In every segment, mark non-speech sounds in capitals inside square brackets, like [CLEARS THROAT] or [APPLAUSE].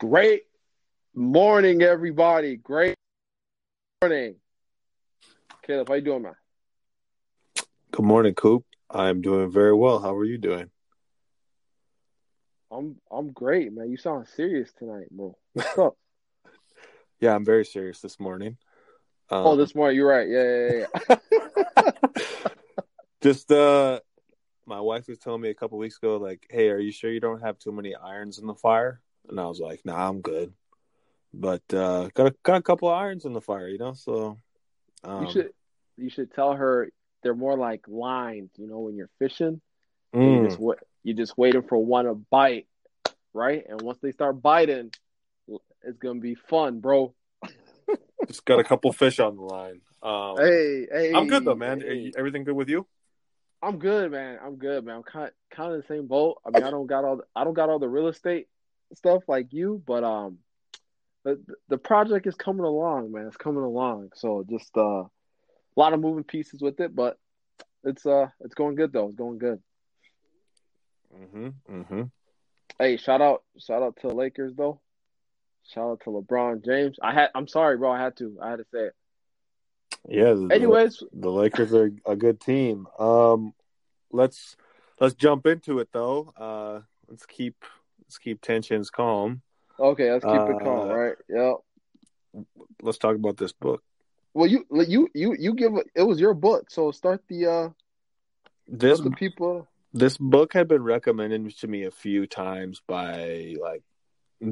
Great morning, everybody. Great morning. Caleb, how you doing, man? Good morning, Coop. I'm doing very well. How are you doing? I'm I'm great, man. You sound serious tonight, bro. [LAUGHS] What's up? Yeah, I'm very serious this morning. Um, oh, this morning, you're right. Yeah, yeah, yeah. [LAUGHS] just uh, my wife was telling me a couple weeks ago, like, "Hey, are you sure you don't have too many irons in the fire?" And I was like, "Nah, I'm good." But uh, got a got a couple of irons in the fire, you know. So um, you should you should tell her they're more like lines, you know, when you're fishing. mm, You just wa- you just waiting for one to bite, right? And once they start biting, it's gonna be fun, bro. just got a couple fish on the line. Um, Hey, hey, I'm good though, man. Hey. everything good with you? I'm good, man. I'm good, man. I'm kind kind of the same boat. I mean, I don't got all the, I don't got all the real estate stuff like you, but um, the the project is coming along, man. It's coming along. So just uh, a lot of moving pieces with it, but it's uh, it's going good though. It's going good. Mm-hmm. Mm-hmm. Hey, shout out, shout out to the Lakers though. Shout out to LeBron James. I had, I'm sorry, bro. I had to, I had to say it. Yeah. The, Anyways, the Lakers are a good team. Um, let's let's jump into it though. Uh, let's keep let's keep tensions calm. okay, let's keep it calm, Uh, right? Yep. Let's talk about this book. Well, you, you, you, you give it. It was your book, so start the uh, This the people. this book had been recommended to me a few times by like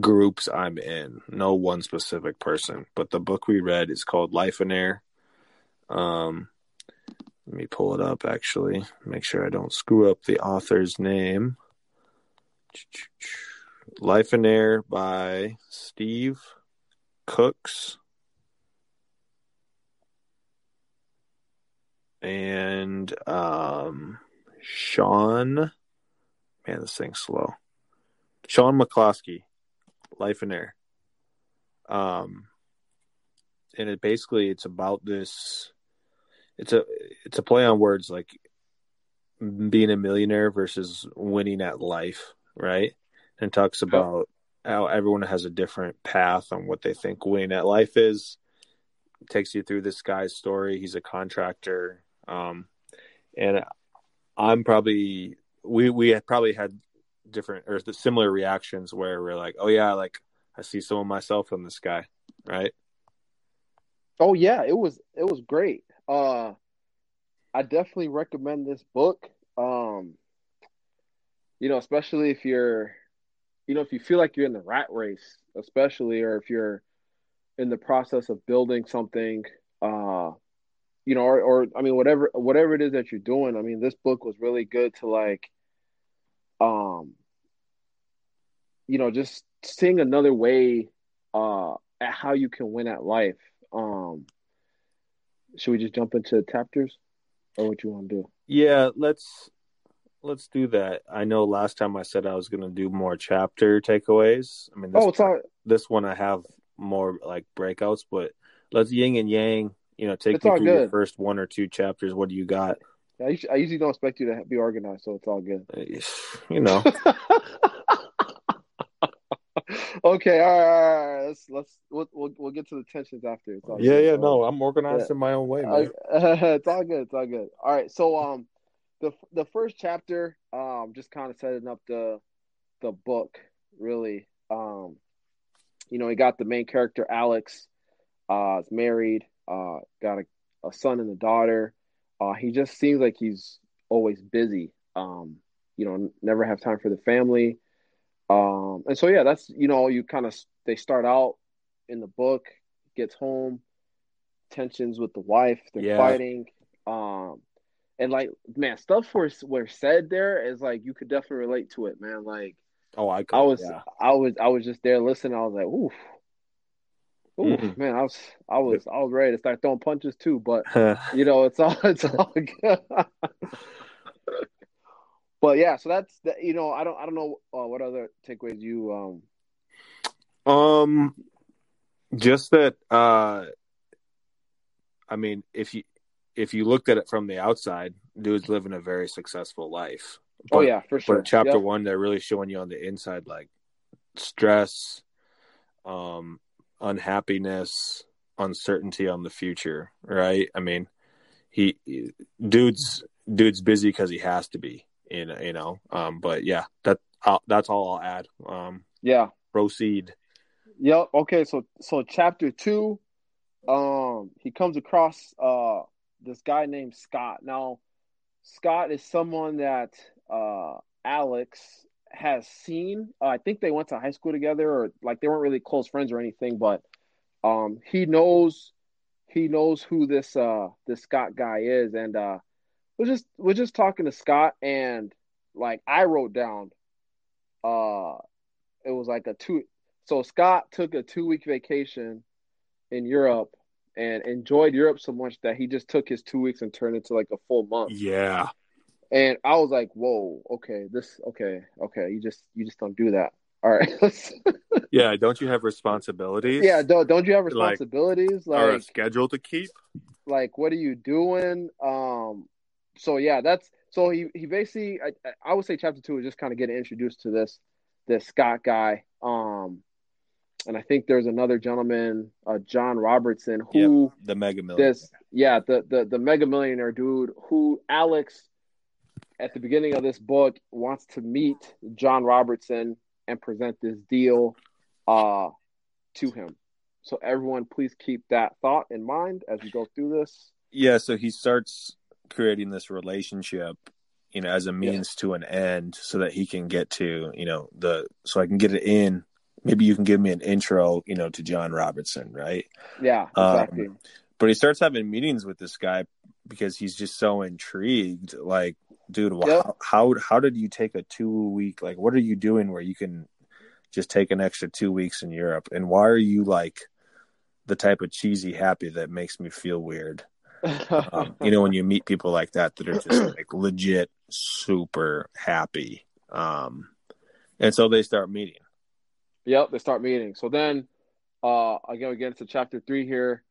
groups I'm in. No one specific person, but the book we read is called Lifeonaire. Um, let me pull it up actually. Make sure I don't screw up the author's name. Lifeonaire by Steve Cooks and um Sean man this thing's slow. Sean McCloskey, Lifeonaire. Um and it basically it's about this it's a it's a play on words like being a millionaire versus winning at life, right? And talks about how everyone has a different path on what they think winning at life is. It takes you through this guy's story. He's a contractor, um, and I'm probably we we had probably had different or the similar reactions where we're like, oh yeah, like I see some of myself in this guy, right? Oh yeah, it was it was great. Uh I definitely recommend this book. Um you know, especially if you're you know, if you feel like you're in the rat race, especially or if you're in the process of building something uh you know, or, or I mean whatever whatever it is that you're doing, I mean this book was really good to like um you know, just seeing another way uh at how you can win at life. Um should we just jump into chapters, or what you want to do? Yeah, let's let's do that. I know last time I said I was going to do more chapter takeaways. I mean, this, Oh, it's all this one I have more like breakouts, but let's yin and yang. You know, take It's me through your first one or two chapters. What do you got? I usually, I usually don't expect you to be organized, so it's all good. [SIGHS] You know, [LAUGHS] okay, all right, all right. Let's let's we'll, we'll we'll get to the tensions after. It's all yeah, good. yeah. No, I'm organized yeah. in my own way, I- man. [LAUGHS] it's all good. It's all good. All right. So um, the the first chapter um just kind of setting up the the book really um, you know, he got the main character Alex, uh, is married, uh, got a, a son and a daughter. Uh, he just seems like he's always busy. Um, you know, never have time for the family. Um, and so yeah, that's you know, you kind of they start out in the book, gets home, tensions with the wife, they're Yeah. fighting. Um, and like man, stuff were were said there is like you could definitely relate to it, man. Like Oh, I could. I was yeah. I was I was just there listening. I was like, oof. Oof, Mhm. man, I was I was I was ready to start throwing punches too, but [LAUGHS] you know, it's all it's all good. [LAUGHS] but yeah, so that's the, you know, I don't I don't know uh, what other takeaways you um Um, just that. Uh, I mean, if you if you looked at it from the outside, dude's living a very successful life. oh yeah, for sure. But chapter Yep. one, they're really showing you on the inside, like stress, um, unhappiness, uncertainty on the future, right? I mean, he dude's dude's busy because he has to be, you know, you know. Um, but yeah, that I'll, that's all I'll add. Um, yeah, proceed. Yep. Okay. So so chapter two, um, he comes across uh this guy named Scott. Now, Scott is someone that uh Alex has seen. Uh, I think they went to high school together, or like they weren't really close friends or anything, but um, he knows he knows who this uh this Scott guy is, and uh, we're just we're just talking to Scott, and like I wrote down, uh, it was like a two. So Scott took a two week vacation in Europe and enjoyed Europe so much that he just took his two weeks and turned it to like a full month. Yeah. And I was like, "Whoa, okay, this, okay, okay, you just, you just don't do that." All right. [LAUGHS] yeah, don't you have responsibilities? Yeah, don't don't you have responsibilities? Like, like or a schedule to keep? Like, what are you doing? Um, so yeah, that's so he he basically, I, I would say chapter two is just kind of getting introduced to this this Scott guy. Um, and I think there's another gentleman, uh, John Robertson, who yep, the mega millionaire. This, yeah, the, the the mega millionaire dude who Alex at the beginning of this book wants to meet John Robertson and present this deal uh, to him. So everyone, please keep that thought in mind as we go through this. Yeah, so he starts creating this relationship, you know, as a means yeah. to an end, so that he can get to, you know, the so I can get it in. Maybe you can give me an intro, you know, to John Robertson, right? Yeah, exactly. Um, but he starts having meetings with this guy because he's just so intrigued. Like, dude, yep. how, how how did you take a two week? Like, what are you doing where you can just take an extra two weeks in Europe? And why are you like the type of cheesy happy that makes me feel weird? um, you know, when you meet people like that that are just like legit super happy. Um, and so they start meeting. Yep, they start meeting. So then, uh, again, we get into chapter three here.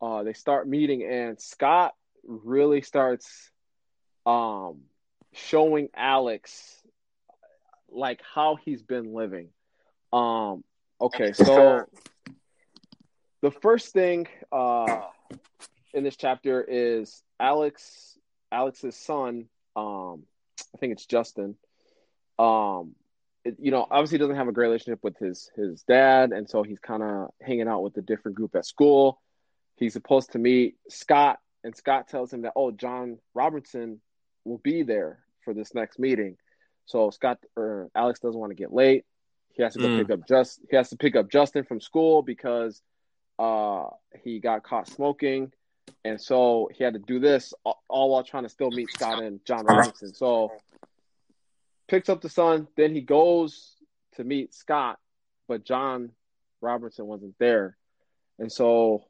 Uh, they start meeting, and Scott really starts um, showing Alex like how he's been living. Um, okay, so the first thing uh, in this chapter is Alex, Alex's son. Um, I think it's Justin. Um, you know, obviously doesn't have a great relationship with his his dad, and so he's kind of hanging out with a different group at school. He's supposed to meet Scott, and Scott tells him that oh, John Robertson will be there for this next meeting. So Scott or Alex doesn't want to get late. He has to go mm. pick up just he has to pick up Justin from school because uh he got caught smoking. And so he had to do this all, all while trying to still meet Scott and John Robinson. So picks up the son, then he goes to meet Scott, but John Robertson wasn't there. And so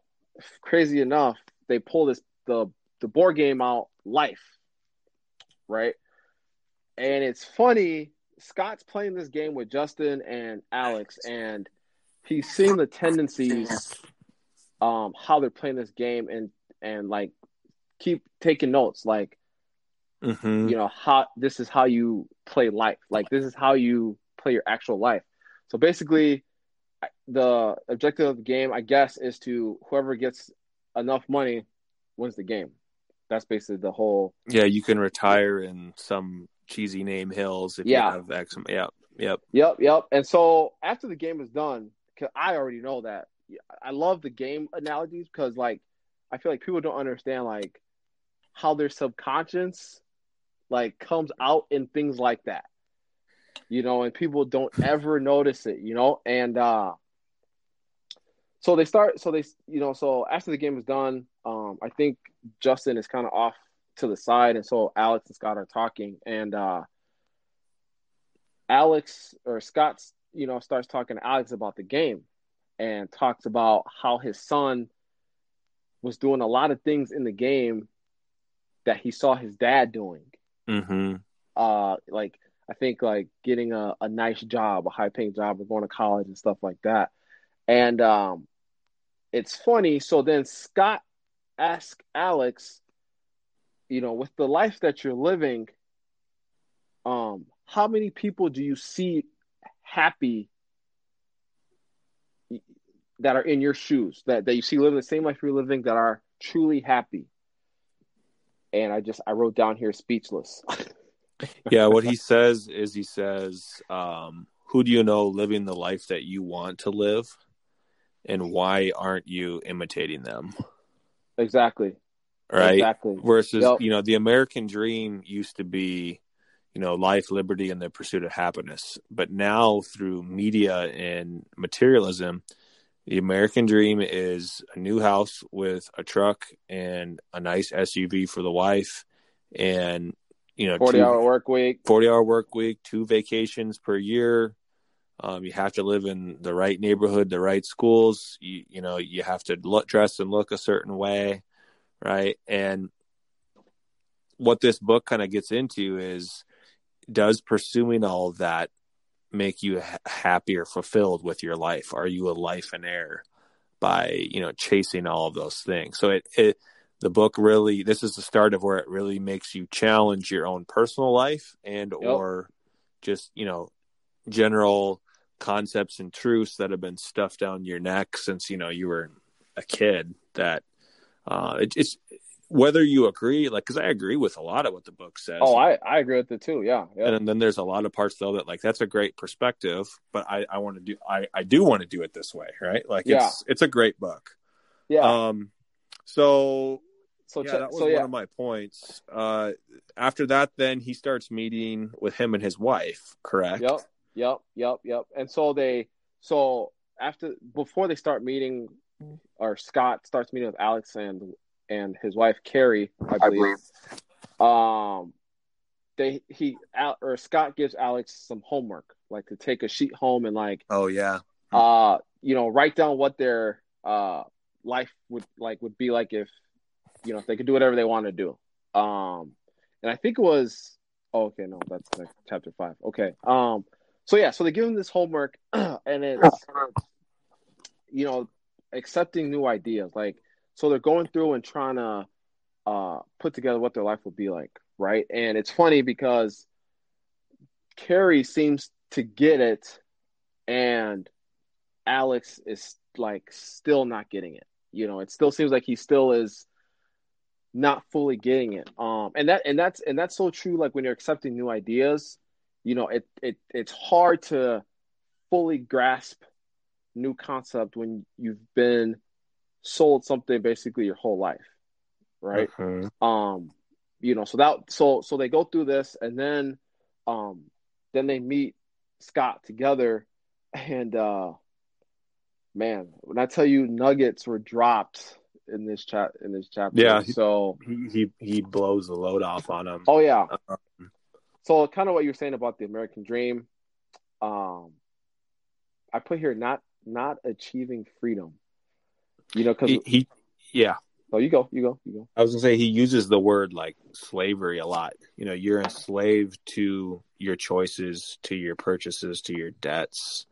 crazy enough, they pull this the the board game out life. Right? And it's funny, Scott's playing this game with Justin and Alex, and he's seeing the tendencies, um, how they're playing this game, and and like keep taking notes, like, mm-hmm. you know, how this is how you play life, like this is how you play your actual life. So basically, the objective of the game, I guess, is to whoever gets enough money wins the game. That's basically the whole. Yeah, you can retire in some cheesy name hills if yeah. you have X. Yep, yep, yep, yep. And so after the game is done, because I already know that. I love the game analogies because like I feel like people don't understand like how their subconscious like comes out in things like that. You know, and people don't ever notice it, you know? And uh so they start so they you know, so after the game is done, um I think Justin is kind of off to the side, and so Alex and Scott are talking, and uh, Alex or Scott's, you know, starts talking to Alex about the game, and talks about how his son was doing a lot of things in the game that he saw his dad doing. Mm-hmm. Uh, like I think like getting a, a nice job, a high paying job, or going to college and stuff like that. And um, it's funny. So then Scott asked Alex, you know, with the life that you're living, um, how many people do you see happy? that are in your shoes that, that you see living the same life you're living that are truly happy. And I just I wrote down here speechless. [LAUGHS] yeah, what he says is he says, um, who do you know living the life that you want to live and why aren't you imitating them? Exactly. Right. Exactly. Versus, yep. you know, the American dream used to be, you know, life, liberty, and the pursuit of happiness. But now through media and materialism, the American dream is a new house with a truck and a nice SUV for the wife and you know 40 two, hour work week. 40 hour work week two vacations per year. Um, you have to live in the right neighborhood the right schools. You, you know you have to look dress and look a certain way right? And what this book kind of gets into is does pursuing all of that make you ha- happy or fulfilled with your life are you a lifeonaire by you know chasing all of those things so it, it the book really this is the start of where it really makes you challenge your own personal life and yep. or just you know general concepts and truths that have been stuffed down your neck since you know you were a kid that uh it, it's whether you agree like because i agree with a lot of what the book says oh i i agree with it too yeah, yeah. and then there's a lot of parts though that like that's a great perspective but i i want to do i i do want to do it this way right like yeah. it's it's a great book yeah um so so yeah, that was so, yeah. one of my points. Uh, after that, then he starts meeting with him and his wife. Correct. Yep. Yep. Yep. Yep. And so they, so after before they start meeting, or Scott starts meeting with Alex and and his wife Carrie, I believe. I believe. Um, they he or Scott gives Alex some homework, like to take a sheet home and like. Oh yeah. Uh, you know, write down what their uh life would like would be like if you know, if they could do whatever they want to do. Um, and I think it was oh, okay, no, that's like chapter five. Okay. Um, so yeah, so they give him this homework, [CLEARS THROAT] and it's you know accepting new ideas. Like, so they're going through and trying to uh put together what their life will be like, right? And it's funny because Carrie seems to get it, and Alex is like still not getting it. You know, it still seems like he still is not fully getting it. Um, and that and that's and that's so true. Like when you're accepting new ideas, you know, it it it's hard to fully grasp new concept when you've been sold something basically your whole life, right? Uh-huh. Um, you know, so that so so they go through this, and then um, then they meet Scott together, and uh, man, when I tell you nuggets were dropped in this chat in this chapter. Yeah. So he he, he blows the load off on him. Oh yeah. Um, so kind of what you're saying about the American dream. Um, I put here not not achieving freedom. You know, because he, he, yeah. Oh, you go, you go, you go. I was gonna say he uses the word like slavery a lot. You know, you're enslaved to your choices, to your purchases, to your debts.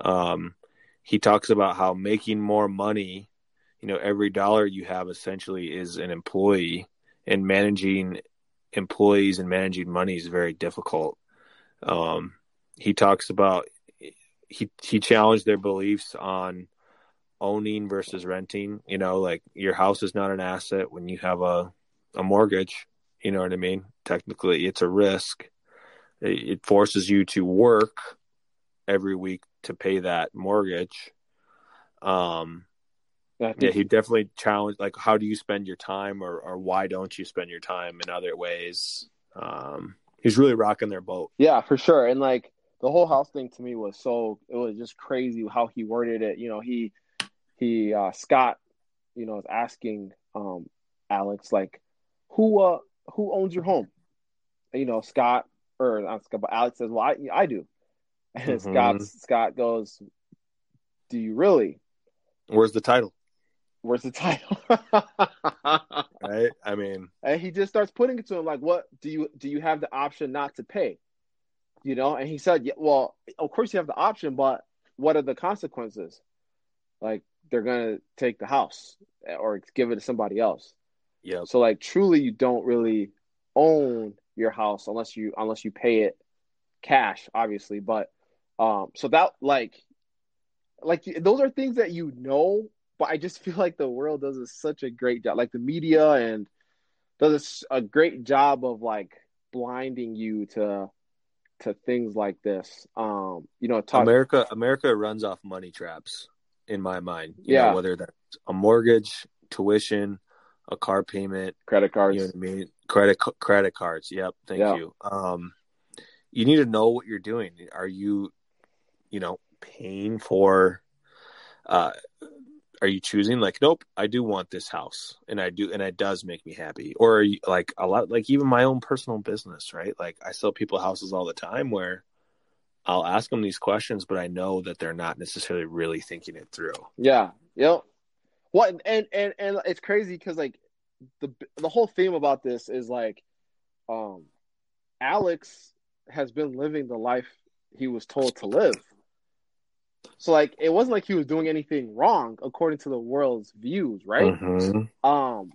Um, he talks about how making more money you know every dollar you have essentially is an employee and managing employees and managing money is very difficult um, he talks about he he challenged their beliefs on owning versus renting you know like your house is not an asset when you have a a mortgage you know what i mean technically it's a risk it, it forces you to work every week to pay that mortgage um yeah, he definitely challenged like how do you spend your time or or why don't you spend your time in other ways. Um, he's really rocking their boat. Yeah, for sure. And like the whole house thing to me was so it was just crazy how he worded it. You know, he he uh, Scott, you know, is asking um, Alex like, who uh who owns your home? And, you know, Scott or not Scott, but Alex says, well, I I do. [LAUGHS] And mm-hmm. Scott Scott goes, do you really? Where's the title? where's the title? [LAUGHS] right. I mean, and he just starts putting it to him like, "What do you do? You have the option not to pay?" You know, and he said, yeah, "Well, of course you have the option, but what are the consequences? Like they're gonna take the house or give it to somebody else." Yeah. So like, truly, you don't really own your house unless you unless you pay it cash, obviously. But um, so that like like those are things that you know, but I just [LAUGHS] feel like the world does a, such a great job, like the media and does a, a great job of like blinding you to to things like this. Um, you know, talk- America America runs off money traps in my mind. You Yeah. know, whether that's a mortgage, tuition, a car payment, credit cards. you know what I mean? Credit credit cards. Yep, thank Yeah. you. Um you need to know what you're doing. Are you you know, paying for uh are you choosing like nope i do want this house and i do and it does make me happy or are you, like a lot like even my own personal business right like i sell people houses all the time where i'll ask them these questions but i know that they're not necessarily really thinking it through Yeah. Yep. What and and and it's crazy because like the the whole theme about this is like, um, Alex has been living the life he was told to live. So like it wasn't like he was doing anything wrong according to the world's views, right? Mhm. Um,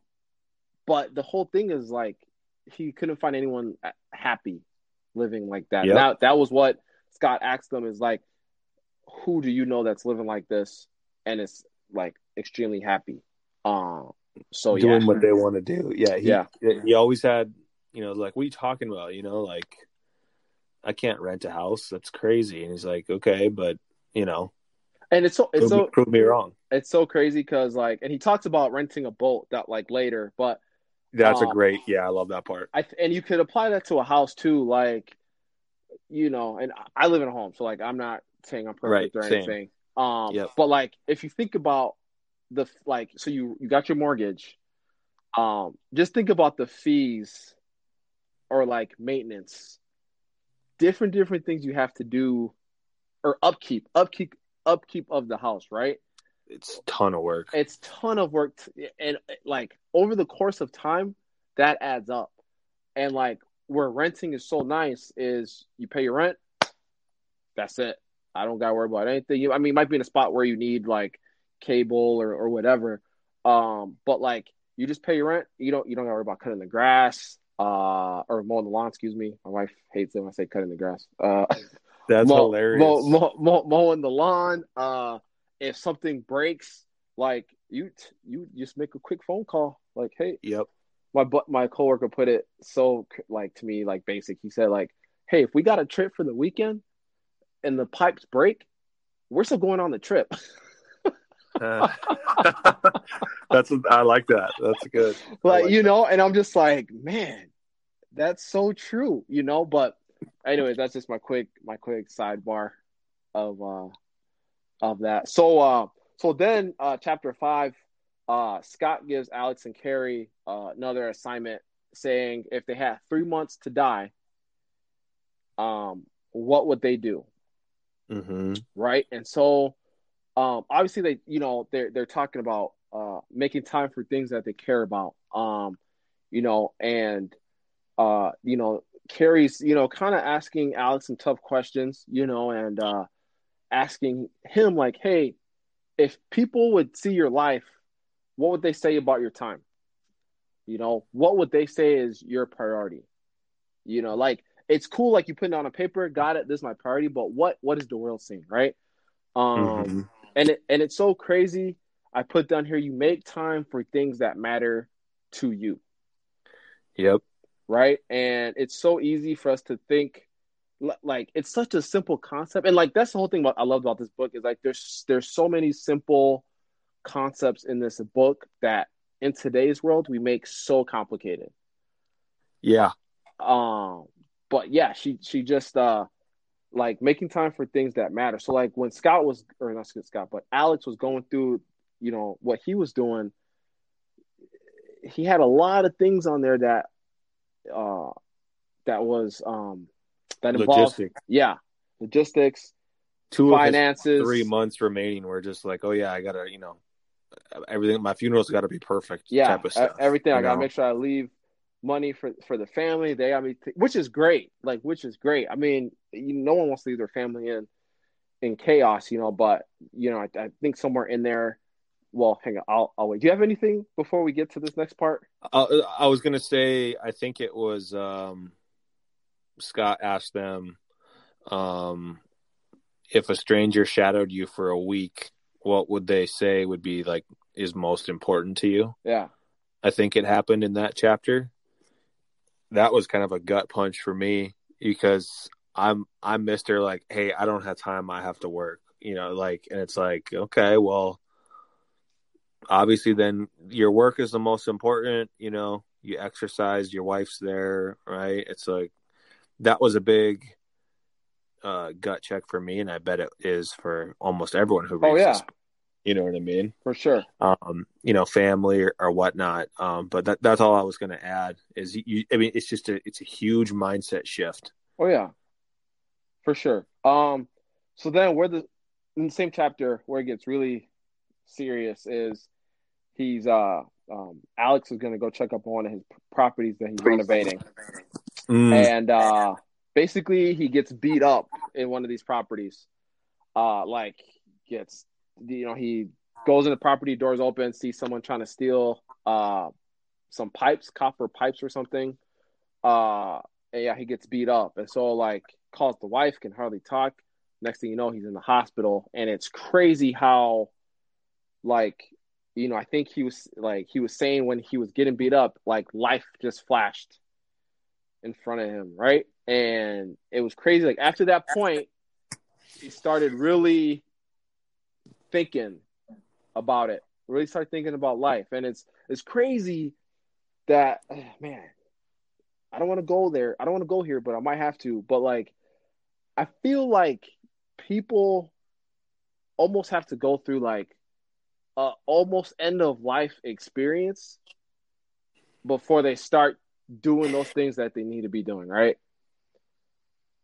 but the whole thing is like he couldn't find anyone happy living like that. Yep. That that was what Scott asked them is like, who do you know that's living like this? And is like extremely happy? Um, so doing yeah, what they want to do. Yeah he, Yeah. he always had you know like what are you talking about you know like i can't rent a house. That's crazy. And he's like okay but you know and it's so it's prove, so prove me wrong. it's so crazy because like, and he talks about renting a boat that like later, but that's a Um, great yeah i love that part. I and you could apply that to a house too, like you know, and I live in a home, so like I'm not saying I'm perfect Right, or same. anything. Um, Yep. but like if you think about the like, so you you got your mortgage, um, just think about the fees or like maintenance, different different things you have to do, or upkeep, upkeep, upkeep of the house, right? it's ton of work it's ton of work to, and like over the course of time that adds up and like where renting is so nice is you pay your rent that's it. I don't gotta worry about anything. You, i mean might be in a spot where you need like cable or, or whatever um but like you just pay your rent. You don't you don't gotta worry about cutting the grass uh or mowing the lawn excuse me. My wife hates it when i say cutting the grass. Uh [LAUGHS] that's mow- hilarious. mow- mow- mow- mowing the lawn. Uh, if something breaks, like you, you just make a quick phone call. Like, hey, yep my my coworker put it so like to me like basic. He said like, hey, if we got a trip for the weekend and the pipes break, we're still going on the trip. Uh, [LAUGHS] [LAUGHS] that's i like that that's good like like you know, and I'm just like, man, that's so true, you know. But anyways, that's just my quick my quick sidebar of uh of that. So uh so then uh chapter five, uh Scott gives Alex and Carrie uh, another assignment saying if they had three months to die, um, what would they do? hmm right? And so, um, obviously they, you know, they're they're talking about uh, making time for things that they care about, um, you know, and uh, you know, Carrie's, you know, kind of asking Alex some tough questions, you know, and uh, asking him like, hey, if people would see your life, what would they say about your time? You know, what would they say is your priority? You know, like it's cool, like you put it on a paper, got it, this is my priority, but what what is the world seeing, right? Um, Mhm. and it and it's so crazy. I put down here, you make time for things that matter to you, Yep. right? And it's so easy for us to think like it's such a simple concept, and like that's the whole thing about I love about this book is like there's there's so many simple concepts in this book that in today's world we make so complicated. Yeah. Um, but yeah, she she just uh like making time for things that matter. So like when Scott was or not Scott, but Alex was going through, you know, what he was doing, he had a lot of things on there that uh that was um that involved Logistics. yeah, logistics, Two finances, three months remaining were just like, oh yeah, I gotta, you know, everything. My funeral's got to be perfect. yeah, type of stuff. everything. I gotta know? make sure I leave money for for the family. They got me, which is great. Like, which is great. I mean, you, no one wants to leave their family in in chaos, you know. But you know, I, I think somewhere in there. Well, hang on. I'll, I'll wait. Do you have anything before we get to this next part? I, I was gonna say, I think it was um, Scott asked them, um, if a stranger shadowed you for a week, what would they say would be like is most important to you? Yeah. I think it happened in that chapter. That was kind of a gut punch for me because I'm I'm Mister like, hey, I don't have time, I have to work. You know, like and it's like, okay, well obviously then your work is the most important, you know, you exercise, your wife's there, right? It's like that was a big uh, gut check for me, and I bet it is for almost everyone who reads Oh yeah, this. You know what I mean? for sure. Um, you know, family or, or whatnot. Um, but that, that's all I was going to add. Is you? I mean, it's just a it's a huge mindset shift. Oh yeah, for sure. Um, so then where the in the same chapter where it gets really serious is he's uh um Alex is gonna go check up on one of his properties that he's renovating, Mm, and uh basically he gets beat up in one of these properties. Uh, like gets you know he goes in the property, doors open, sees someone trying to steal uh some pipes, copper pipes or something. Uh, and yeah, he gets beat up, and so like calls the wife, can hardly talk. Next thing you know, he's in the hospital, and it's crazy how, like, you know, I think he was like he was saying when he was getting beat up, like life just flashed in front of him, right? And it was crazy. Like after that point, he started really thinking about it. Really start thinking about life, and it's it's crazy that [SIGHS] man, I don't want to go there. I don't want to go here, but I might have to. But like, I feel like people almost have to go through like a almost end of life experience before they start doing those things that they need to be doing, right?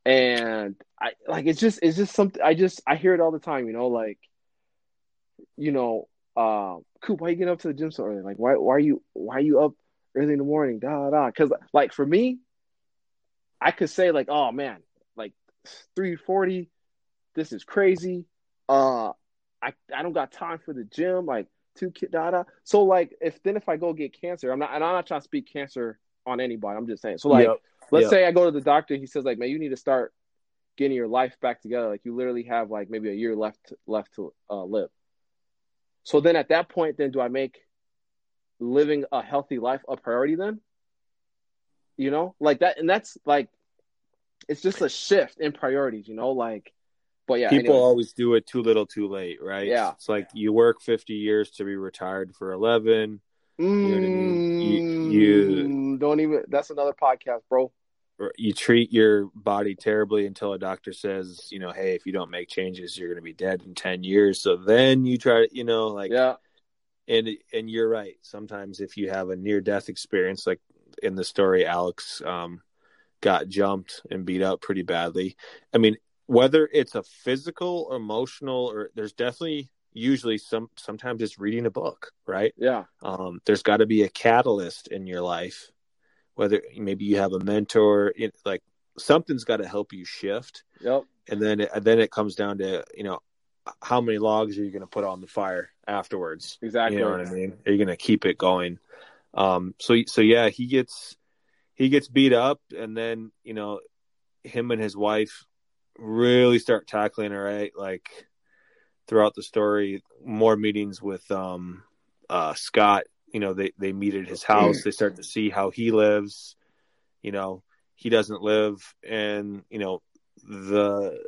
And I like it's just it's just something I just I hear it all the time, you know, like you know, uh Coop, why you getting up to the gym so early? Like why why are you why are you up early in the morning? Da da cause like for me, I could say like, oh man, like 340, this is crazy. Uh I I don't got time for the gym, like two kid da da. So like if then if I go get cancer, I'm not and I'm not trying to speak cancer on anybody. I'm just saying. So like Yep. let's Yep. say I go to the doctor, he says like, man, you need to start getting your life back together. Like you literally have like maybe a year left left to uh, live. So then at that point, then do I make living a healthy life a priority then? You know, like that, and that's like, it's just a shift in priorities. You know, like, but yeah, People anyway. always do it too little, too late, right? Yeah. It's like you work fifty years to be retired for eleven. what You- you- Mm, don't even. That's another podcast, bro. You treat your body terribly until a doctor says, you know, hey, if you don't make changes, you're going to be dead in 10 years. So then you try to, you know, like, Yeah, and, and you're right. Sometimes if you have a near death experience, like in the story, Alex, um, got jumped and beat up pretty badly. I mean, whether it's a physical or emotional, or there's definitely usually some, sometimes it's reading a book, right? yeah, um, there's got to be a catalyst in your life whether maybe you have a mentor it, like something's got to help you shift. Yep, and then it, then it comes down to you know how many logs are you going to put on the fire afterwards? Exactly. you know what i mean? Are you going to keep it going? Um so so yeah he gets he gets beat up and then you know him and his wife really start tackling her right? Like throughout the story more meetings with um uh scott you know they they meet at his [CLEARS THROAT] house they start to see how he lives you know he doesn't live in you know the,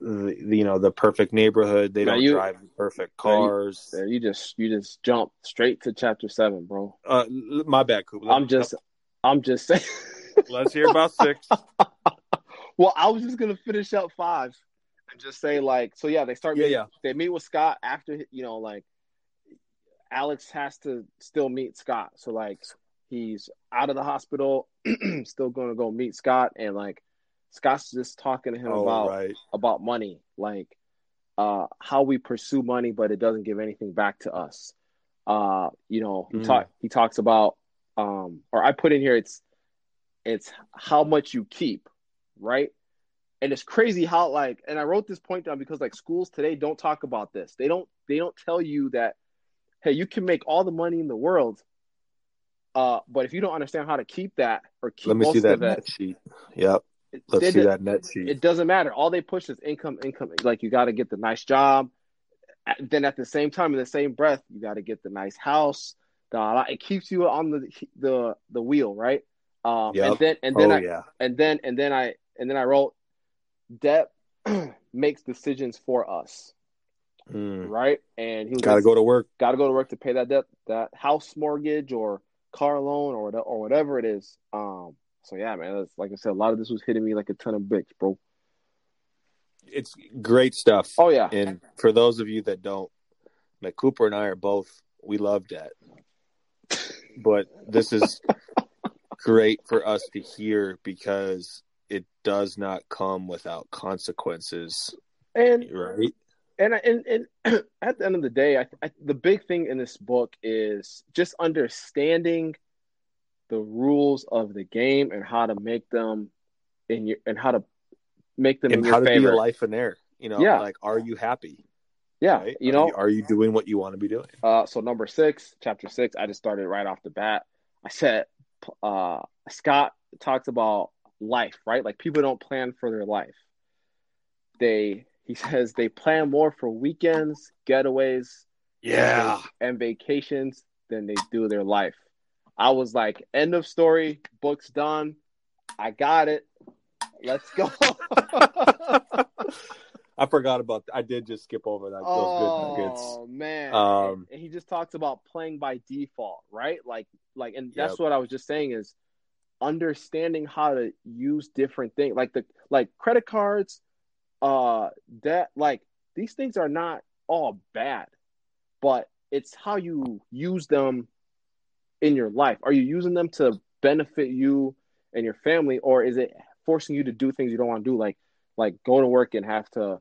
the, you know the perfect neighborhood they Now don't you- drive perfect now you- cars you just you just jump straight to chapter seven, bro. uh my bad Coop. I'm just, I'm just saying. [LAUGHS] let's hear about six [LAUGHS] Well, I was just gonna finish up five and just say like, so yeah, they start. yeah yeah They meet with Scott after you know, like Alex has to still meet Scott. So like he's out of the hospital, [CLEARS THROAT] still gonna go meet Scott, and like Scott's just talking to him oh about right about money, like uh, how we pursue money, but it doesn't give anything back to us. Uh, you know, he Mm. talk he talks about, um, or I put in here, it's it's how much you keep, right? And it's crazy how like, and I wrote this point down because like schools today don't talk about this. They don't they don't tell you that, hey, you can make all the money in the world, uh, but if you don't understand how to keep that or keep let me most see that net sheet yep Let's see that net sheet. it doesn't matter. All they push is income, income. Like you got to get the nice job. Then at the same time, in the same breath, you got to get the nice house. The, it keeps you on the the the wheel, right? Um, Yep. And then and then oh I yeah. and then and then I and then I wrote, debt [CLEARS THROAT] makes decisions for us, Mm. right? And he was Got to go to work. got to go to work to pay that debt, that house mortgage or car loan or or whatever it is. Um, so yeah, man, that's, like I said, a lot of this was hitting me like a ton of bricks, bro. It's great stuff. Oh yeah, And for those of you that don't, like Cooper and I are both, we love debt. But this is [LAUGHS] great for us to hear because it does not come without consequences, and right? And and and [CLEARS THROAT] at the end of the day, I, I the big thing in this book is just understanding the rules of the game and how to make them in your and how to make them And in how your to be favor. a life in there. You know, Yeah. like, are you happy? yeah, right? you Are know. are you doing what you want to be doing? Uh, so number six, chapter six, I just started right off the bat. I said, uh, Scott talks about life, right? Like people don't plan for their life. They, he says, they plan more for weekends, getaways, Yeah. and vacations than they do their life. I was like, end of story, book's done. I got it. Let's go. [LAUGHS] I forgot about. I did just skip over that. Those good nuggets. oh man. Um, and he just talks about playing by default, right? Like like and that's Yep. what I was just saying is understanding how to use different things. Like the like credit cards, uh that like these things are not all bad, but it's how you use them in your life. Are you using them to benefit you and your family, or is it forcing you to do things you don't want to do, like like go to work and have to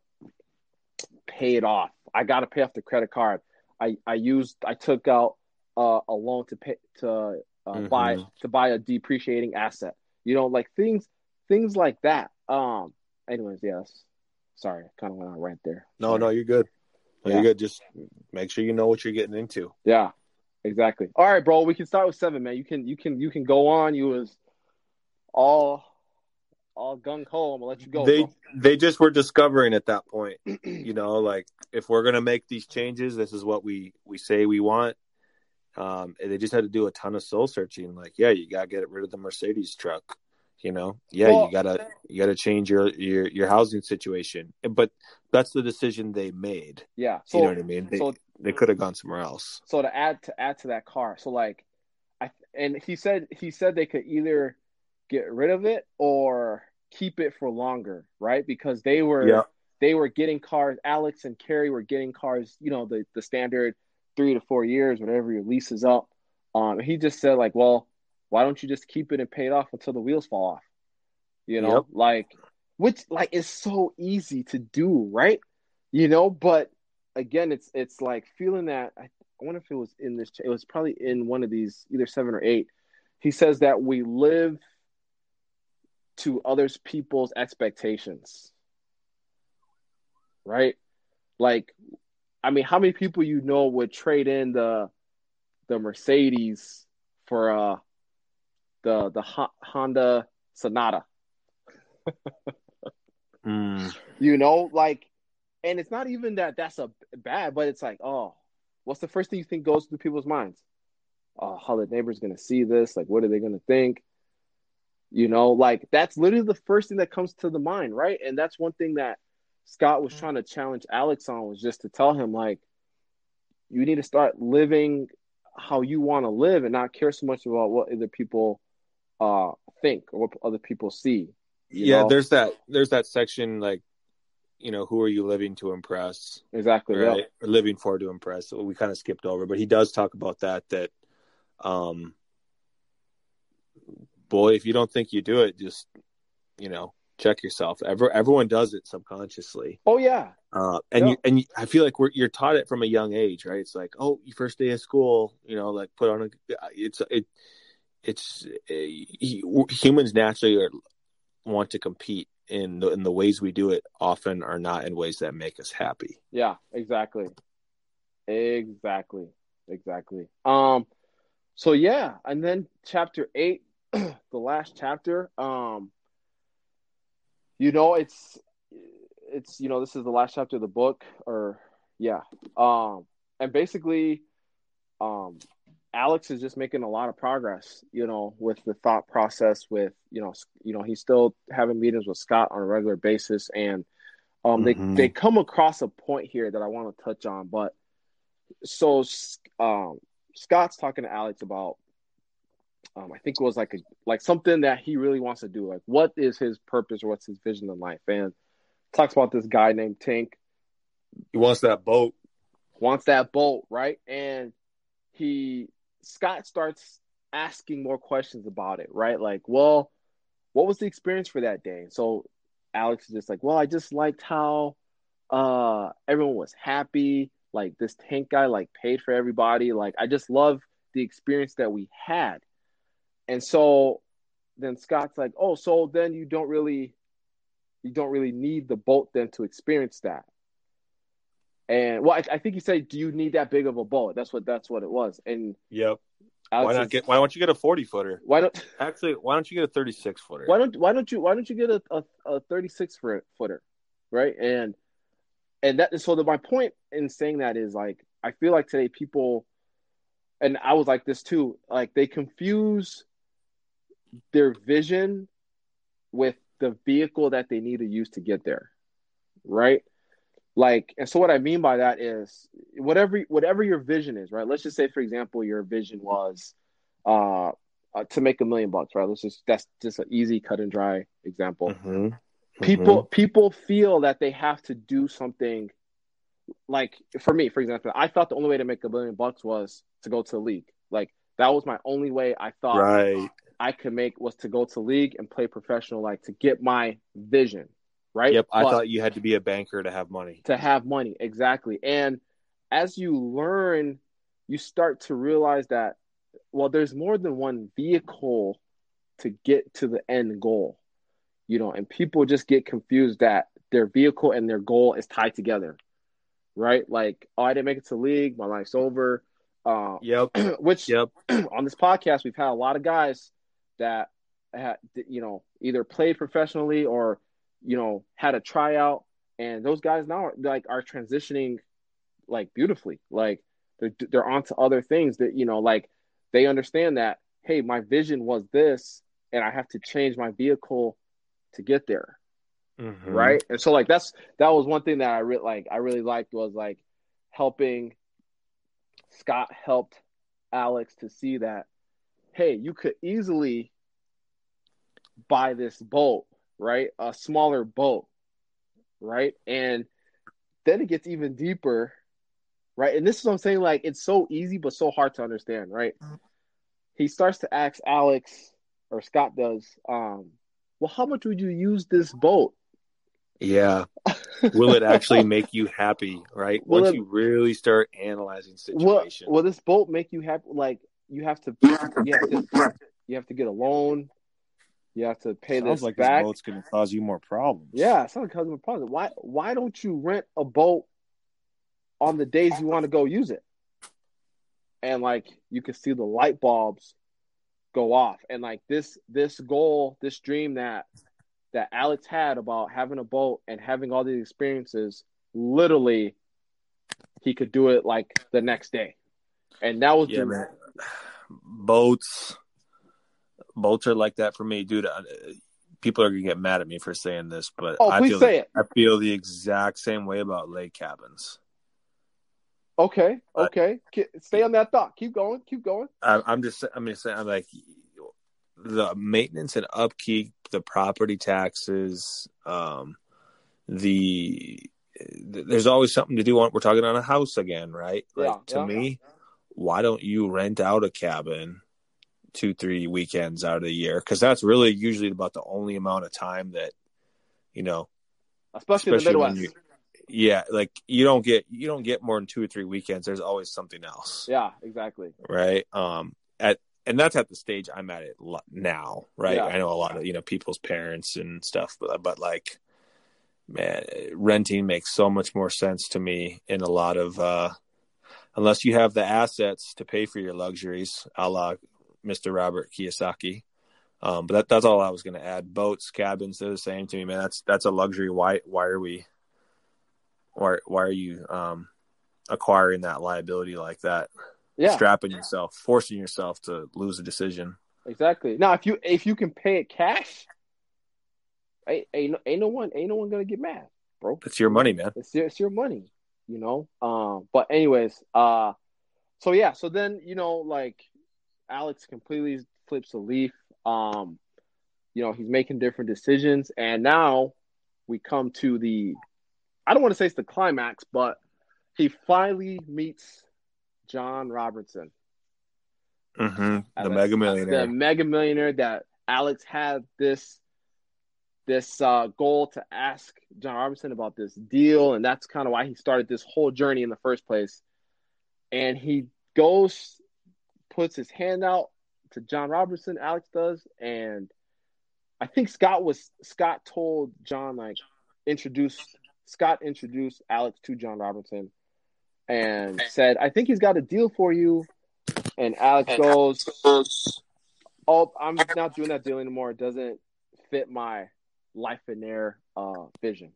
pay it off? I got to pay off the credit card. I I used I took out uh, a loan to pay to uh, buy Mhm. to buy a depreciating asset. You know, like things things like that. Um. Anyways, yes. Sorry, kind of went on rant there. No, Sorry. no, you're good. No, Yeah. You're good. Just make sure you know what you're getting into. Yeah, exactly. All right, bro. We can start with seven, man. You can you can you can go on. You was all all gung ho. I'm gonna let you go. they bro. they just were discovering at that point. [CLEARS THROAT] you know, like if we're gonna make these changes, this is what we we say we want. Um, and they just had to do a ton of soul searching. Like, yeah, you gotta get rid of the Mercedes truck. You know, yeah, Well- you gotta you gotta change your your your housing situation. But that's the decision they made. Yeah. So you know what I mean? They so they could have gone somewhere else. so to add to add to that car so like i and he said he said they could either get rid of it or keep it for longer right because they were Yeah. they were getting cars alex and carrie were getting cars you know the the standard three to four years whatever your lease is up um he just said like well why don't you just keep it and pay it off until the wheels fall off? You know Yep. like which like is so easy to do right? You know but again it's it's like feeling that I, I wonder if it was in this it was probably in one of these either seven or eight. He says that we live to others people's expectations right? Like i mean how many people you know would trade in the the mercedes for uh the the honda sonata. [LAUGHS] Mm. you know like and it's not even that that's a bad but it's like oh what's the first thing you think goes through people's minds? Oh how the neighbor's gonna see this like what are they gonna think? You know like that's literally the first thing that comes to the mind right? And that's one thing that scott was trying to challenge alex on was just to tell him like you need to start living how you want to live and not care so much about what other people uh think or what other people see yeah, know? there's that there's that section like you know, who are you living to impress? exactly yeah. right? Or living for to impress. So we kind of skipped over, but he does talk about that. That, um, boy, if you don't think you do it, just you know, check yourself. Every, everyone does it subconsciously, oh yeah uh, and Yeah. you and you, I feel like we're you're taught it from a young age, right? It's like, oh, your first day of school, you know, like put on a. It's it, it's uh, humans naturally are, want to compete. In the, in the ways we do it, often are not in ways that make us happy. Yeah, exactly. Exactly. Exactly. Um so yeah, and then chapter 8, [CLEARS THROAT] the last chapter, um you know, it's it's you know this is the last chapter of the book, or yeah, um, and basically, um, Alex is just making a lot of progress, you know, with the thought process. With you know, you know, he's still having meetings with Scott on a regular basis, and um, mm-hmm. they they come across a point here that I want to touch on. But so, um, Scott's talking to Alex about, um, I think it was like a like something that he really wants to do. Like, what is his purpose or what's his vision in life? And talks about this guy named Tank. He wants that boat. Wants that boat, right? And he Scott starts asking more questions about it, right? Like, well, what was the experience for that day? So Alex is just like, well, I just liked how uh everyone was happy. Like this tank guy like paid for everybody. Like I just love the experience that we had. And so then Scott's like, oh, so then you don't really you don't really need the boat then to experience that. And well, I, I think he said, "Do you need that big of a boat?" That's what that's what it was. And yep. Alex why not get? Why don't you get a forty footer? Why don't [LAUGHS] actually? Why don't you get a thirty six footer? Why don't Why don't you Why don't you get a a, a thirty six footer, right? And and that so the, my point in saying that is like I feel like today people, and I was like this too. Like they confuse their vision with the vehicle that they need to use to get there, right? Like and so what i mean by that is whatever whatever your vision is right let's just say for example your vision was uh, uh to make a million bucks right let's just that's just an easy cut and dry example mm-hmm. Mm-hmm. people people feel that they have to do something like for me for example i thought the only way to make a million bucks was to go to the league like that was my only way i thought right. i could make was to go to league and play professional like to get my vision right? Yep. I but thought you had to be a banker to have money. To have money, exactly. And as you learn, you start to realize that, well, there's more than one vehicle to get to the end goal, you know, and people just get confused that their vehicle and their goal is tied together, right? Like, oh, I didn't make it to league, my life's over. Uh, yep. [CLEARS THROAT] which, yep. [CLEARS THROAT] on this podcast, we've had a lot of guys that had, you know, either played professionally or you know, had a tryout, and those guys now are, like are transitioning like beautifully. Like they're they're onto other things that you know, like they understand that hey, my vision was this, and I have to change my vehicle to get there. Mm-hmm. Right. And so like that's that was one thing that I really like I really liked was like helping Scott helped Alex to see that hey, you could easily buy this boat right? A smaller boat, right? And then it gets even deeper, right? And this is what I'm saying, like it's so easy but so hard to understand, right? He starts to ask Alex, or Scott does, um, well, how much would you use this boat? Yeah. [LAUGHS] will it actually make you happy, right? Will Once it, you really start analyzing situation. Will, will this boat make you happy? Like you have to, you have to, you have to get a loan. You have to pay sounds this like back. This boat's going to cause you more problems. Yeah, it sounds like cause more problems. Why? Why don't you rent a boat on the days you want to go use it? And like you can see the light bulbs go off, and like this this goal, this dream that that Alex had about having a boat and having all these experiences, literally, he could do it like the next day, and that was yeah, the, man. boats boats are like that for me, dude. People are gonna get mad at me for saying this, but oh, I please feel say it. I feel the exact same way about lake cabins. Okay, okay. Stay on that thought. Keep going. Keep going. I, I'm just. I'm just saying. I'm like the maintenance and upkeep, the property taxes, um, the there's always something to do. On, we're talking on a house again, right? Like yeah, to yeah. me, why don't you rent out a cabin two, three weekends out of the year because that's really usually about the only amount of time that you know, especially, especially in the Midwest. yeah, like you don't get you don't get more than two or three weekends. There's always something else. Yeah, exactly. Right. Um. At and that's at the stage I'm at it now. Right. Yeah. I know a lot of you know people's parents and stuff, but but like man, renting makes so much more sense to me in a lot of uh unless you have the assets to pay for your luxuries, a la Mr. Robert Kiyosaki. Um, but that, that's all I was going to add. Boats, cabins, they're the same to me, man. That's that's a luxury. Why why are we why why are you um, acquiring that liability like that? Yeah, strapping yourself, forcing yourself to lose a decision. exactly. Now, if you if you can pay it cash, ain't ain't, no- ain't no one ain't no one gonna get mad, bro. It's your money, man. It's your, it's your money, you know. Um, but anyways, uh, so yeah, so then you know, like Alex completely flips the leaf. Um, you know, he's making different decisions, and now we come to the. I don't want to say it's the climax, but he finally meets John Robertson, hmm Uh, The mega millionaire. the mega millionaire that Alex had this this uh, goal to ask John Robertson about this deal, and that's kind of why he started this whole journey in the first place. And he goes, puts his hand out to John Robertson. Alex does, and I think Scott was Scott told John like introduced Scott introduced Alex to John Robertson and said, "I think he's got a deal for you." And Alex goes, "Oh, I'm not doing that deal anymore. It doesn't fit my life and air uh, vision."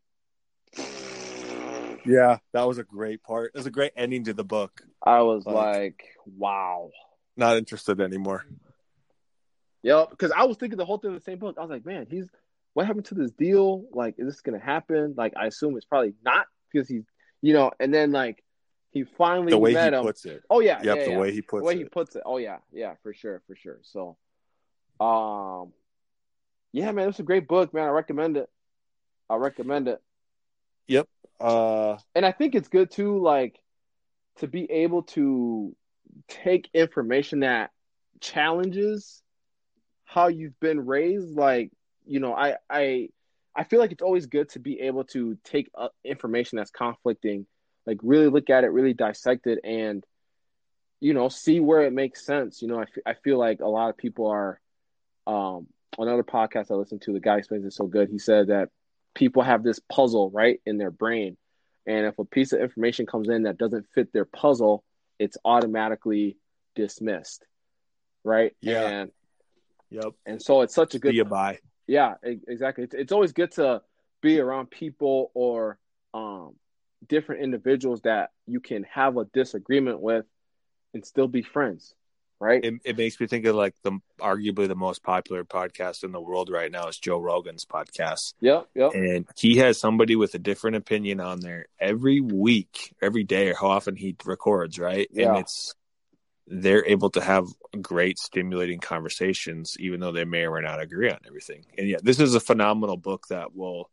Yeah, that was a great part. It was a great ending to the book. I was Like- like, "Wow." Not interested anymore. Yep, because I was thinking the whole thing in the same book. I was like, "Man, he's what happened to this deal? Like, is this gonna happen?" Like, I assume it's probably not because he's, you know. And then like he finally The way he him. puts it. oh yeah, Yep, yeah, the yeah. way he puts it the way it. he puts it. Oh yeah, yeah, for sure, for sure. So, um, yeah, man, it's a great book, man. I recommend it. I recommend it, Yep. Uh, and I think it's good too, like to be able to take information that challenges how you've been raised. Like, you know, I I I feel like it's always good to be able to take uh, information that's conflicting, like really look at it, really dissect it, and you know, see where it makes sense. You know, I, f- I feel like a lot of people are. Um, on another podcast I listened to, the guy explains it so good. He said that people have this puzzle right in their brain, and if a piece of information comes in that doesn't fit their puzzle, it's automatically dismissed, right? Yeah. And yep. and so it's such a good bye. yeah, exactly. It's, it's always good to be around people or um, different individuals that you can have a disagreement with and still be friends, right? It, it makes me think of like the arguably the most popular podcast in the world right now is Joe Rogan's podcast. yep, yep. and he has somebody with a different opinion on there every week, every day, or how often he records, right? Yeah. And it's they're able to have great, stimulating conversations, even though they may or may not agree on everything. And yeah, this is a phenomenal book that will,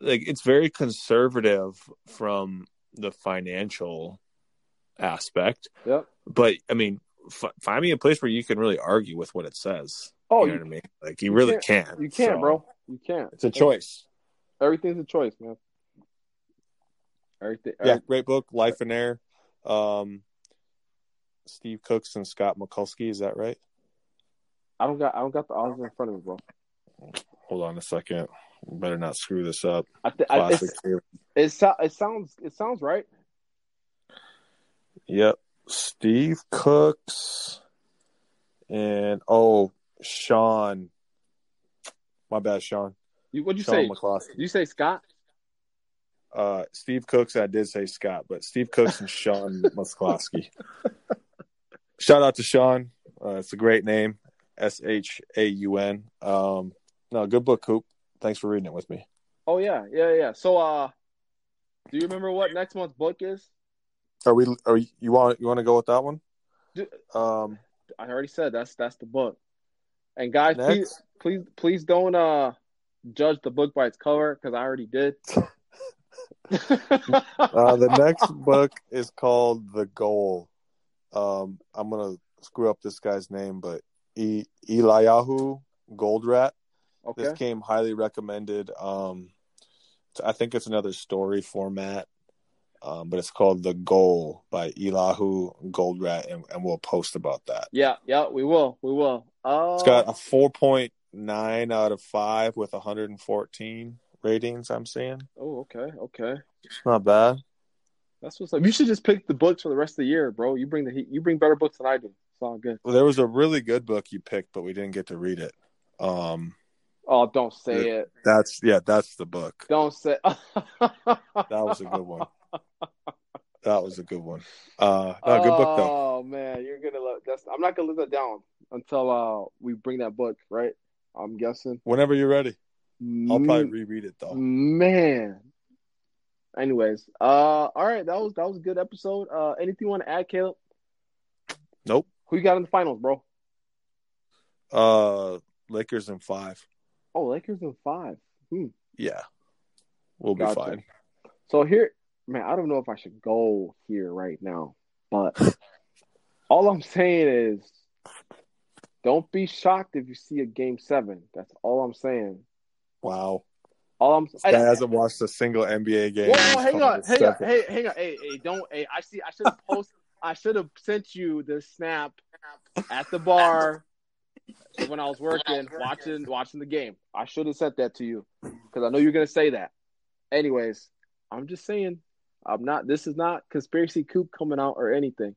like, it's very conservative from the financial aspect, Yep. but I mean, f- find me a place where you can really argue with what it says. Oh, you know you, what I mean? Like, you, you really can't- can. you can't, So, bro. You can't. It's a choice. Everything's a choice, man. Everything. yeah, great book, Lifeonaire. Um, Steve Cooks and Scott Mikulski, is that right? I don't got. I don't got the odds in front of me, bro. Hold on a second. Better not screw this up. I, th- Classic. it's, it, so- it sounds. It sounds right. Yep. Steve Cooks and oh Sean. My bad, Sean. You, what'd you Sean say? McCloskey. Did you say Scott? Uh, Steve Cooks. I did say Scott, but Steve Cooks and Sean [LAUGHS] McCloskey. Shout out to Sean. Uh, it's a great name. S H A U N. Um, no, good book, Coop. Thanks for reading it with me. Oh yeah, yeah, yeah. So, uh, do you remember what next month's book is? Are we? Are you, you want? You want to go with that one? Um, I already said that's that's the book. And guys, please, please, please don't uh judge the book by its cover because I already did. [LAUGHS] [LAUGHS] Uh, the next book is called The Goal. Um, I'm gonna screw up this guy's name, but e- Eliyahu Goldratt. okay. This came highly recommended. Um, I think it's another story format, um, but it's called The Goal by Eliyahu Goldratt, and, and we'll post about that. Yeah, yeah, we will, we will. Uh, It's got a 4.9 out of five with 114 ratings. I'm seeing Oh, okay, okay. it's not bad. That's what's up. You should just pick the books for the rest of the year, bro. You bring the heat. You bring better books than I do. It's all good. Well, there was a really good book you picked, but we didn't get to read it. Um, Oh, don't say it. that's yeah, that's the book. Don't say. [LAUGHS] That was a good one. [LAUGHS] That was a good one. Uh, no, good book though. Oh man, you're gonna let that's. I'm not gonna let that down until uh we bring that book, right? I'm guessing. Whenever you're ready, I'll probably Mm, reread it though. Man. Anyways, uh, all right, that was that was a good episode. Uh, anything you want to add, Caleb? Nope. Who you got in the finals, bro? Uh, Lakers in five. Oh, Lakers in five. Hmm. Yeah, we'll be fine. So here, man, I don't know if I should go here right now, but all I'm saying is, don't be shocked if you see a game seven. That's all I'm saying. Wow, All I'm. this guy hasn't watched a single NBA game. Whoa, hang on, hang on, hey, hang on, hey, hey, don't, hey, I see, I should have post, I should have sent you the snap at the bar when I was working, watching, watching the game. I should have sent that to you because I know you're gonna say that. Anyways, I'm just saying, I'm not. This is not conspiracy coop coming out or anything.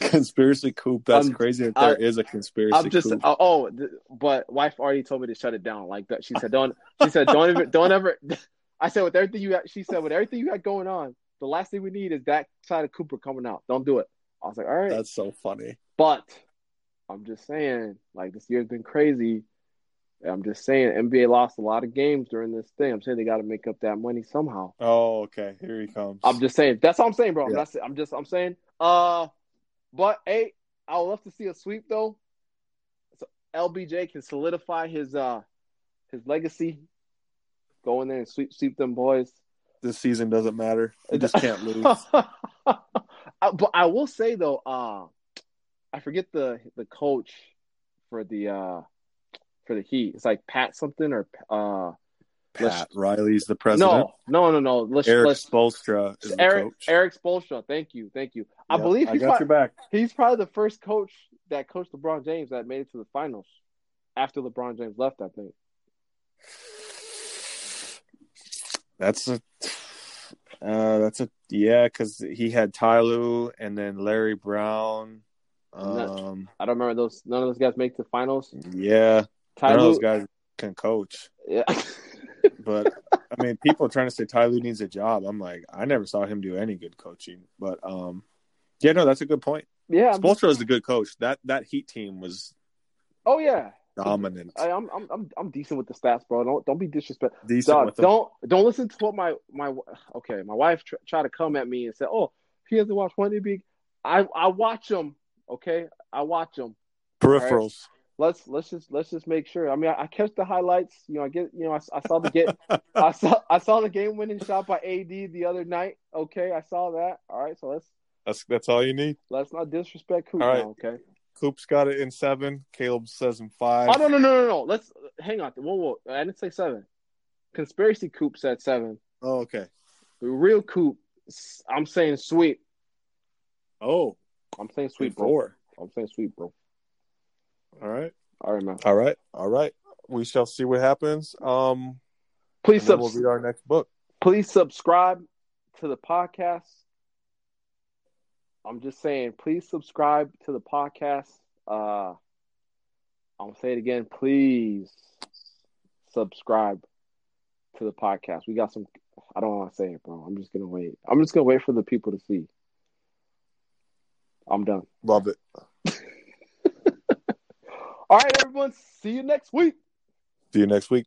Conspiracy coop. That's I'm- crazy that there I- is a conspiracy I'm just, coop. oh, oh, th- but wife already told me to shut it down. Like that, she said, don't. She said, don't even, don't ever. [LAUGHS] I said, with everything you got, she said, with everything you got going on, the last thing we need is that side of Cooper coming out. Don't do it. I was like, all right, That's so funny. but I'm just saying, like this year's been crazy. I'm just saying, NBA lost a lot of games during this thing. I'm saying they got to make up that money somehow. Oh, okay. Here he comes. I'm just saying. That's all I'm saying, bro. I'm Yeah. not. say- I'm just. I'm saying. Uh, but hey, I would love to see a sweep though. So LBJ can solidify his uh his legacy. Go in there and sweep sweep them boys. this season doesn't matter. You just can't [LAUGHS] lose. Uh, but I will say though, uh, I forget the the coach for the uh for the Heat. It's like Pat something or uh Pat Riley's the president. no no no no. Let's Eric let's Spoelstra is the Eric coach. Eric Spoelstra. Thank you, thank you. I Yep, believe I got probably, your back. he's probably the first coach that coached LeBron James that made it to the finals after LeBron James left. I think. That's a uh, that's a yeah, because he had Ty Lue and then Larry Brown. Um, I don't remember those. None of those guys make the finals. yeah, Ty those guys can coach. yeah. [LAUGHS] But I mean, people are trying to say Ty Lue needs a job. I'm like, I never saw him do any good coaching. But um, yeah, no, that's a good point. yeah. Spoelstra is a good coach. That that Heat team was oh yeah. dominant, I, I'm I'm I'm I'm decent with the stats, bro. Don't don't be disrespectful. decent Dog, with them. don't don't listen to what my my okay. My wife tr- tried to come at me and say, "Oh, he hasn't watched one big." I I watch them. Okay, I watch them. peripherals. Let's let's just let's just make sure. I mean, I, I catch the highlights. You know, I get you know I, I saw the get [LAUGHS] I saw I saw the game winning shot by AD the other night. Okay, I saw that. All right, so let's That's that's all you need. let's not disrespect Coop All right. now. Okay. Coop's got it in seven. Caleb says in five. Oh no no no no no. Let's hang on. Whoa whoa. I didn't say seven. Conspiracy Coop said seven. Oh, okay. The real Coop. I'm saying sweep. Oh, I'm saying sweep, bro. I'm saying sweep, bro. All right. All right, man. All right. All right. We shall see what happens. Um, Please sub- we'll read our next book. please subscribe to the podcast. I'm just saying, please subscribe to the podcast. Uh, I'm gonna say it again. Please subscribe to the podcast. We got some. I don't want to say it, bro. I'm just gonna wait. I'm just gonna wait for the people to see. I'm done. Love it. [LAUGHS] All right, everyone. See you next week. See you next week.